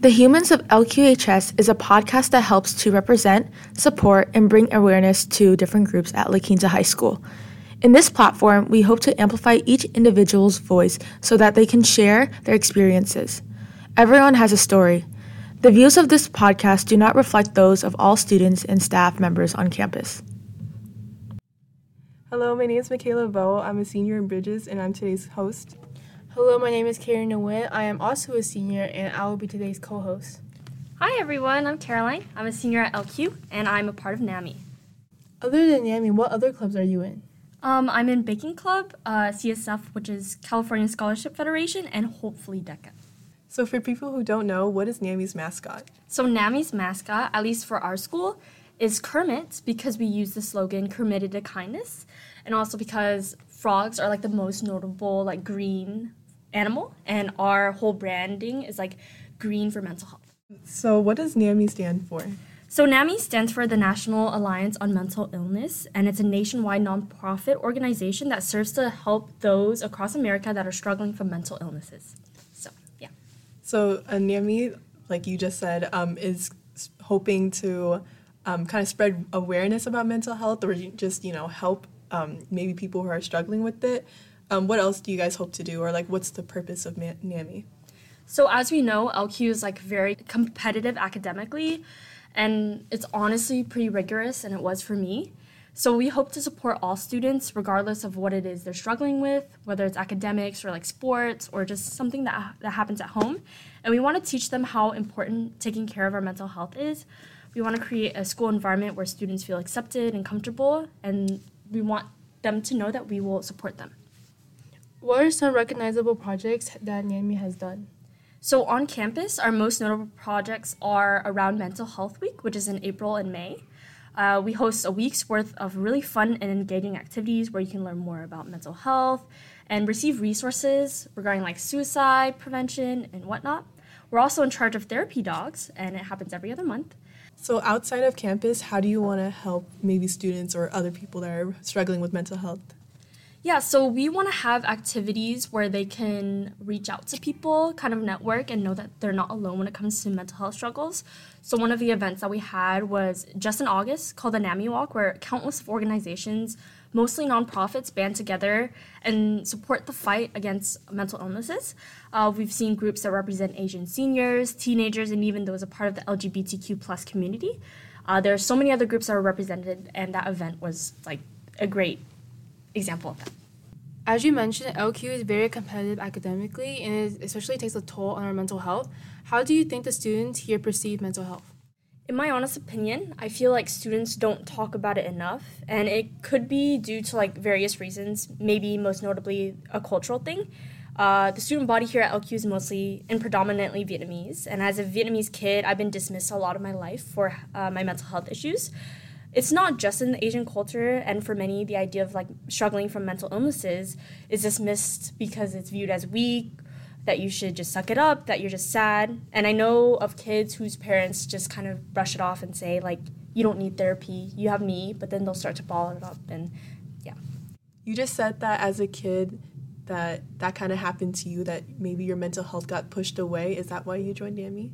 The Humans of LQHS is a podcast that helps to represent, support, and bring awareness to different groups at La Quinta High School. In this platform, we hope to amplify each individual's voice so that they can share their experiences. Everyone has a story. The views of this podcast do not reflect those of all students and staff members on campus. Hello, my name is Michaela Vo. I'm a senior in Bridges and I'm today's host. Hello, my name is Karen Nguyen. I am also a senior and I will be today's co host. Hi, everyone. I'm Caroline. I'm a senior at LQ and I'm a part of NAMI. Other than NAMI, what other clubs are you in? Um, I'm in Baking Club, uh, CSF, which is California Scholarship Federation, and hopefully DECA. So, for people who don't know, what is NAMI's mascot? So, NAMI's mascot, at least for our school, is Kermit because we use the slogan "Kermitted to kindness," and also because frogs are like the most notable like green animal, and our whole branding is like green for mental health. So, what does NAMI stand for? So, NAMI stands for the National Alliance on Mental Illness, and it's a nationwide nonprofit organization that serves to help those across America that are struggling from mental illnesses. So yeah. So, uh, NAMI, like you just said, um, is hoping to um, kind of spread awareness about mental health or just, you know, help um, maybe people who are struggling with it. Um, what else do you guys hope to do or like what's the purpose of NAMI? So as we know, LQ is like very competitive academically and it's honestly pretty rigorous and it was for me. So we hope to support all students regardless of what it is they're struggling with, whether it's academics or like sports or just something that, that happens at home. And we want to teach them how important taking care of our mental health is. We want to create a school environment where students feel accepted and comfortable, and we want them to know that we will support them. What are some recognizable projects that NAMI has done? So, on campus, our most notable projects are around Mental Health Week, which is in April and May. Uh, we host a week's worth of really fun and engaging activities where you can learn more about mental health and receive resources regarding like suicide prevention and whatnot. We're also in charge of therapy dogs, and it happens every other month. So, outside of campus, how do you want to help maybe students or other people that are struggling with mental health? Yeah, so we want to have activities where they can reach out to people, kind of network, and know that they're not alone when it comes to mental health struggles. So, one of the events that we had was just in August called the NAMI Walk, where countless organizations, mostly nonprofits, band together and support the fight against mental illnesses. Uh, we've seen groups that represent Asian seniors, teenagers, and even those a part of the LGBTQ plus community. Uh, there are so many other groups that are represented, and that event was like a great example of that. As you mentioned, LQ is very competitive academically and it especially takes a toll on our mental health. How do you think the students here perceive mental health? In my honest opinion, I feel like students don't talk about it enough, and it could be due to like various reasons, maybe most notably a cultural thing. Uh, the student body here at LQ is mostly and predominantly Vietnamese, and as a Vietnamese kid, I've been dismissed a lot of my life for uh, my mental health issues it's not just in the Asian culture, and for many, the idea of like struggling from mental illnesses is dismissed because it's viewed as weak, that you should just suck it up, that you're just sad. And I know of kids whose parents just kind of brush it off and say, like, you don't need therapy, you have me, but then they'll start to ball it up, and yeah. You just said that as a kid, that that kind of happened to you, that maybe your mental health got pushed away. Is that why you joined NAMI?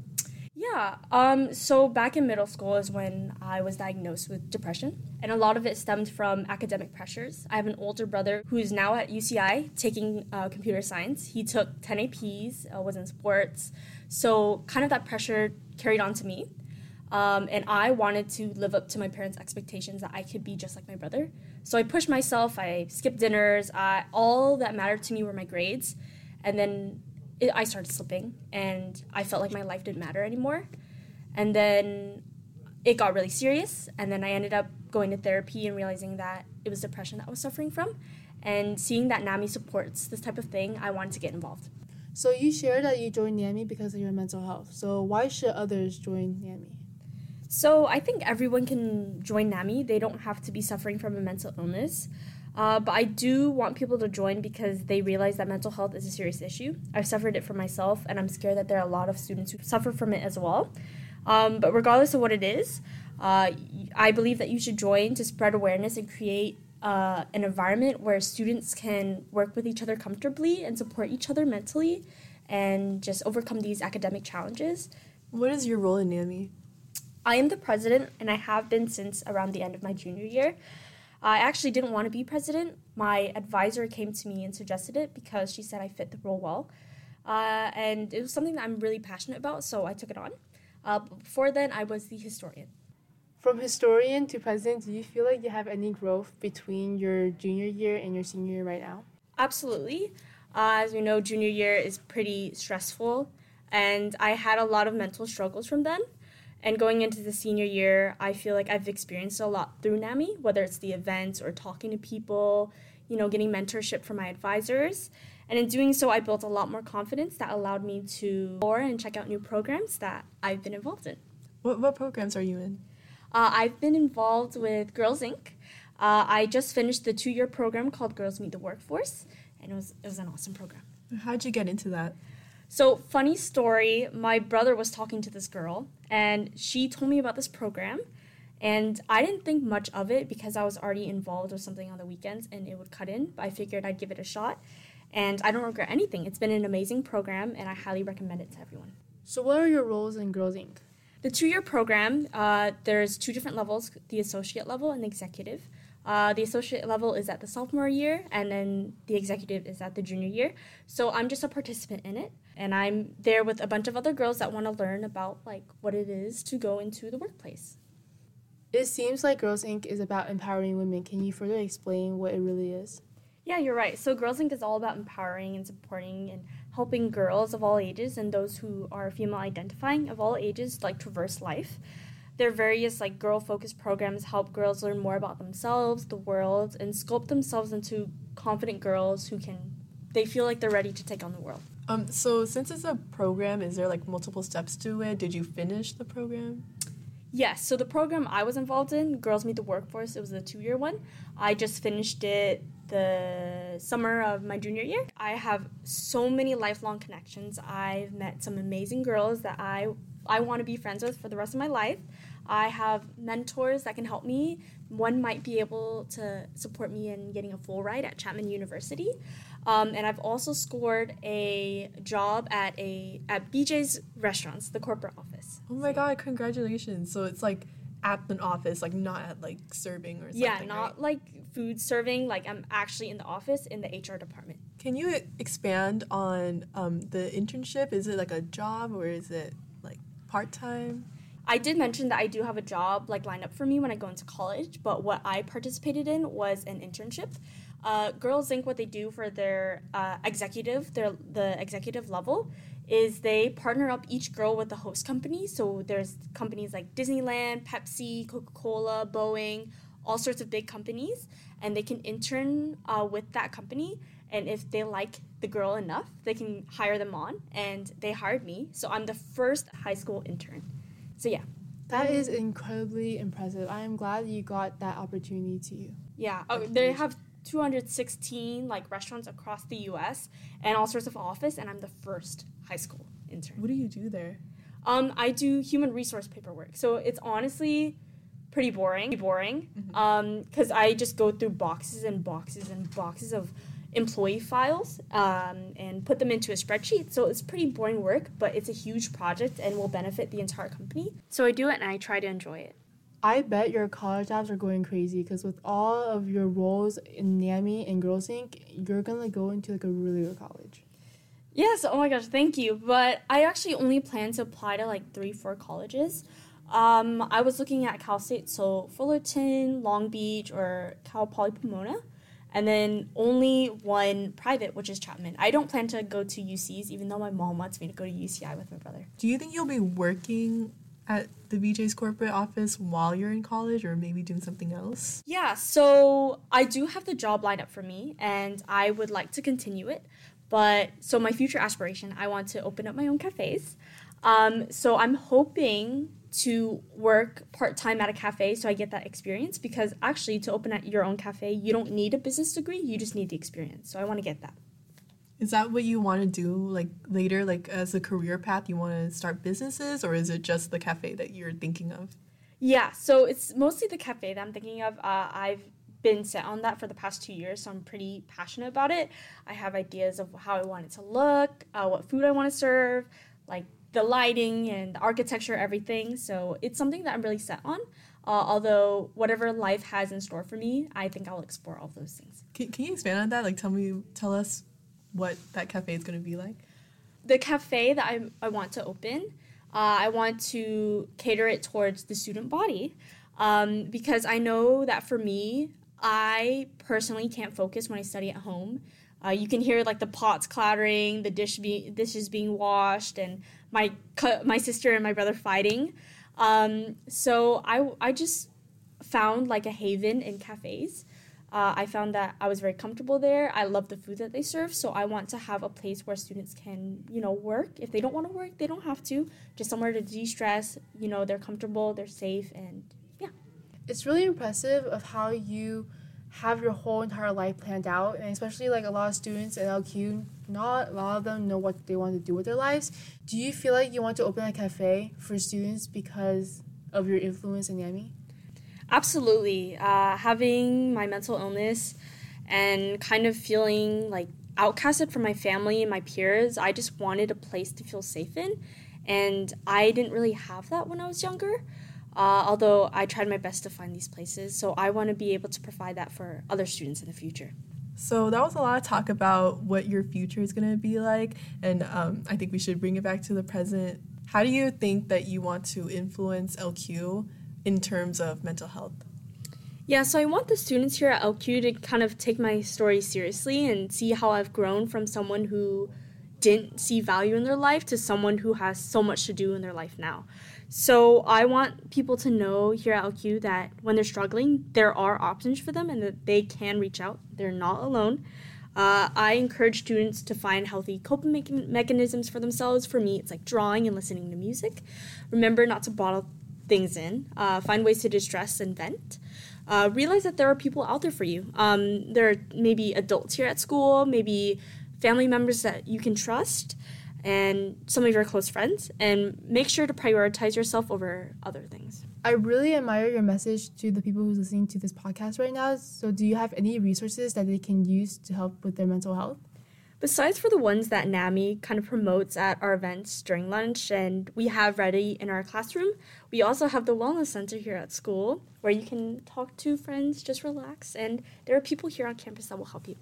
Yeah. Um, so back in middle school is when I was diagnosed with depression, and a lot of it stemmed from academic pressures. I have an older brother who's now at UCI taking uh, computer science. He took 10 APs, uh, was in sports, so kind of that pressure carried on to me. Um, and I wanted to live up to my parents' expectations that I could be just like my brother. So I pushed myself. I skipped dinners. I, all that mattered to me were my grades. And then it, I started slipping and I felt like my life didn't matter anymore. And then it got really serious. And then I ended up going to therapy and realizing that it was depression that I was suffering from. And seeing that NAMI supports this type of thing, I wanted to get involved. So you shared that you joined NAMI because of your mental health. So why should others join NAMI? So I think everyone can join NAMI. They don't have to be suffering from a mental illness. Uh, but I do want people to join because they realize that mental health is a serious issue. I've suffered it for myself, and I'm scared that there are a lot of students who suffer from it as well. Um, but regardless of what it is, uh, I believe that you should join to spread awareness and create uh, an environment where students can work with each other comfortably and support each other mentally and just overcome these academic challenges What is your role in NAMI? I am the president, and I have been since around the end of my junior year. I actually didn't want to be president. My advisor came to me and suggested it because she said I fit the role well. Uh, and it was something that I'm really passionate about, so I took it on. Uh, before then, I was the historian. From historian to president, do you feel like you have any growth between your junior year and your senior year right now? Absolutely. Uh, as we know, junior year is pretty stressful, and I had a lot of mental struggles from then. And going into the senior year, I feel like I've experienced a lot through NAMI, whether it's the events or talking to people, you know, getting mentorship from my advisors. And in doing so, I built a lot more confidence that allowed me to explore and check out new programs that I've been involved in. What, what programs are you in? Uh, I've been involved with Girls Inc. Uh, I just finished the two year program called Girls Meet the Workforce, and it was, it was an awesome program. How'd you get into that? So, funny story my brother was talking to this girl, and she told me about this program. And I didn't think much of it because I was already involved with something on the weekends and it would cut in, but I figured I'd give it a shot. And I don't regret anything. It's been an amazing program, and I highly recommend it to everyone. So, what are your roles in Girls Inc.? The two year program, uh, there's two different levels the associate level and the executive. Uh, the associate level is at the sophomore year, and then the executive is at the junior year. So I'm just a participant in it, and I'm there with a bunch of other girls that want to learn about like what it is to go into the workplace. It seems like Girls Inc. is about empowering women. Can you further explain what it really is? Yeah, you're right. So Girls Inc. is all about empowering and supporting and helping girls of all ages and those who are female identifying of all ages like traverse life. Their various like girl focused programs help girls learn more about themselves, the world, and sculpt themselves into confident girls who can they feel like they're ready to take on the world. Um, so since it's a program, is there like multiple steps to it? Did you finish the program? Yes, so the program I was involved in, Girls Meet the Workforce, it was a two year one. I just finished it the summer of my junior year. I have so many lifelong connections. I've met some amazing girls that I I want to be friends with for the rest of my life. I have mentors that can help me. One might be able to support me in getting a full ride at Chapman University. Um, and I've also scored a job at a at BJ's restaurants, the corporate office. Oh my god, congratulations. So it's like at an office, like not at like serving or something. Yeah, not right? like food serving. Like I'm actually in the office in the HR department. Can you expand on um, the internship? Is it like a job or is it like part time? I did mention that I do have a job like lined up for me when I go into college, but what I participated in was an internship. Uh, Girls Inc. What they do for their uh, executive, their the executive level, is they partner up each girl with the host company. So there's companies like Disneyland, Pepsi, Coca Cola, Boeing, all sorts of big companies, and they can intern uh, with that company. And if they like the girl enough, they can hire them on. And they hired me, so I'm the first high school intern. So yeah. That is incredibly impressive. I am glad you got that opportunity to you. Yeah, oh, they have 216 like restaurants across the U.S. and all sorts of office, and I'm the first high school intern. What do you do there? Um, I do human resource paperwork, so it's honestly pretty boring. Pretty boring, um, because I just go through boxes and boxes and boxes of employee files um, and put them into a spreadsheet. So it's pretty boring work, but it's a huge project and will benefit the entire company. So I do it and I try to enjoy it. I bet your college apps are going crazy because with all of your roles in NAMI and Girls Inc., you're gonna go into like a really good college. Yes, oh my gosh, thank you. But I actually only plan to apply to like three, four colleges. Um, I was looking at Cal State, so Fullerton, Long Beach, or Cal Poly Pomona, and then only one private, which is Chapman. I don't plan to go to UCs, even though my mom wants me to go to UCI with my brother. Do you think you'll be working at the BJ's corporate office while you're in college or maybe doing something else? Yeah, so I do have the job lined up for me, and I would like to continue it. But so my future aspiration, I want to open up my own cafes. Um, so I'm hoping to work part time at a cafe so I get that experience because actually to open at your own cafe, you don't need a business degree, you just need the experience. So I want to get that. Is that what you want to do like later like as a career path you want to start businesses or is it just the cafe that you're thinking of? Yeah, so it's mostly the cafe that I'm thinking of. Uh, I've been set on that for the past two years, so I'm pretty passionate about it. I have ideas of how I want it to look, uh, what food I want to serve, like the lighting and the architecture, everything. So it's something that I'm really set on. Uh, although whatever life has in store for me, I think I'll explore all those things. Can, can you expand on that? Like, tell me, tell us what that cafe is going to be like. The cafe that I, I want to open, uh, I want to cater it towards the student body um, because I know that for me, I personally can't focus when I study at home. Uh, you can hear like the pots clattering, the dish be- dishes being washed, and my my sister and my brother fighting. Um, so I I just found like a haven in cafes. Uh, I found that I was very comfortable there. I love the food that they serve, so I want to have a place where students can, you know, work. If they don't want to work, they don't have to. Just somewhere to de-stress. You know, they're comfortable, they're safe, and yeah. It's really impressive of how you have your whole entire life planned out, and especially like a lot of students at LQ, not a lot of them know what they want to do with their lives. Do you feel like you want to open a cafe for students because of your influence in NAMI? Absolutely. Uh, having my mental illness and kind of feeling like outcasted from my family and my peers, I just wanted a place to feel safe in. And I didn't really have that when I was younger uh, although I tried my best to find these places. So I want to be able to provide that for other students in the future. So that was a lot of talk about what your future is going to be like, and um, I think we should bring it back to the present. How do you think that you want to influence LQ in terms of mental health? Yeah, so I want the students here at LQ to kind of take my story seriously and see how I've grown from someone who didn't see value in their life to someone who has so much to do in their life now. So I want people to know here at LQ that when they're struggling, there are options for them and that they can reach out. They're not alone. Uh, I encourage students to find healthy coping me- mechanisms for themselves. For me, it's like drawing and listening to music. Remember not to bottle things in. Uh, find ways to distress and vent. Uh, realize that there are people out there for you. Um, there are maybe adults here at school, maybe family members that you can trust and some of your close friends and make sure to prioritize yourself over other things. I really admire your message to the people who's listening to this podcast right now. So do you have any resources that they can use to help with their mental health? Besides for the ones that NAMI kind of promotes at our events during lunch and we have ready in our classroom, we also have the Wellness Center here at school where you can talk to friends, just relax, and there are people here on campus that will help you.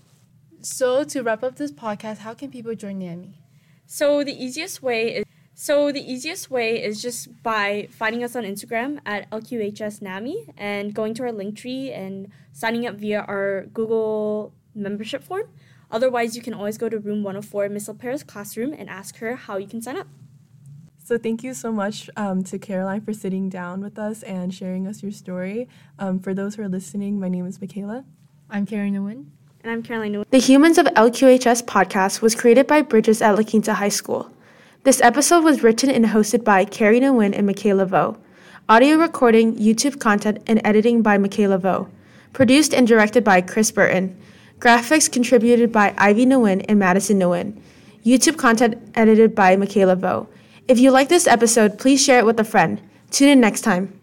So to wrap up this podcast, how can people join NAMI? So the easiest way is so the easiest way is just by finding us on Instagram at LQHSNAMI and going to our link tree and signing up via our Google membership form. Otherwise, you can always go to room 104 Miss Paris classroom and ask her how you can sign up. So thank you so much um, to Caroline for sitting down with us and sharing us your story. Um, for those who are listening, my name is Michaela. I'm Karen Nguyen. And I'm Caroline Nguyen. The Humans of LQHS podcast was created by Bridges at La Quinta High School. This episode was written and hosted by Carrie Nguyen and Michaela Vo. Audio recording, YouTube content, and editing by Michaela Vo. Produced and directed by Chris Burton. Graphics contributed by Ivy Nguyen and Madison Nguyen. YouTube content edited by Michaela Vo. If you like this episode, please share it with a friend. Tune in next time.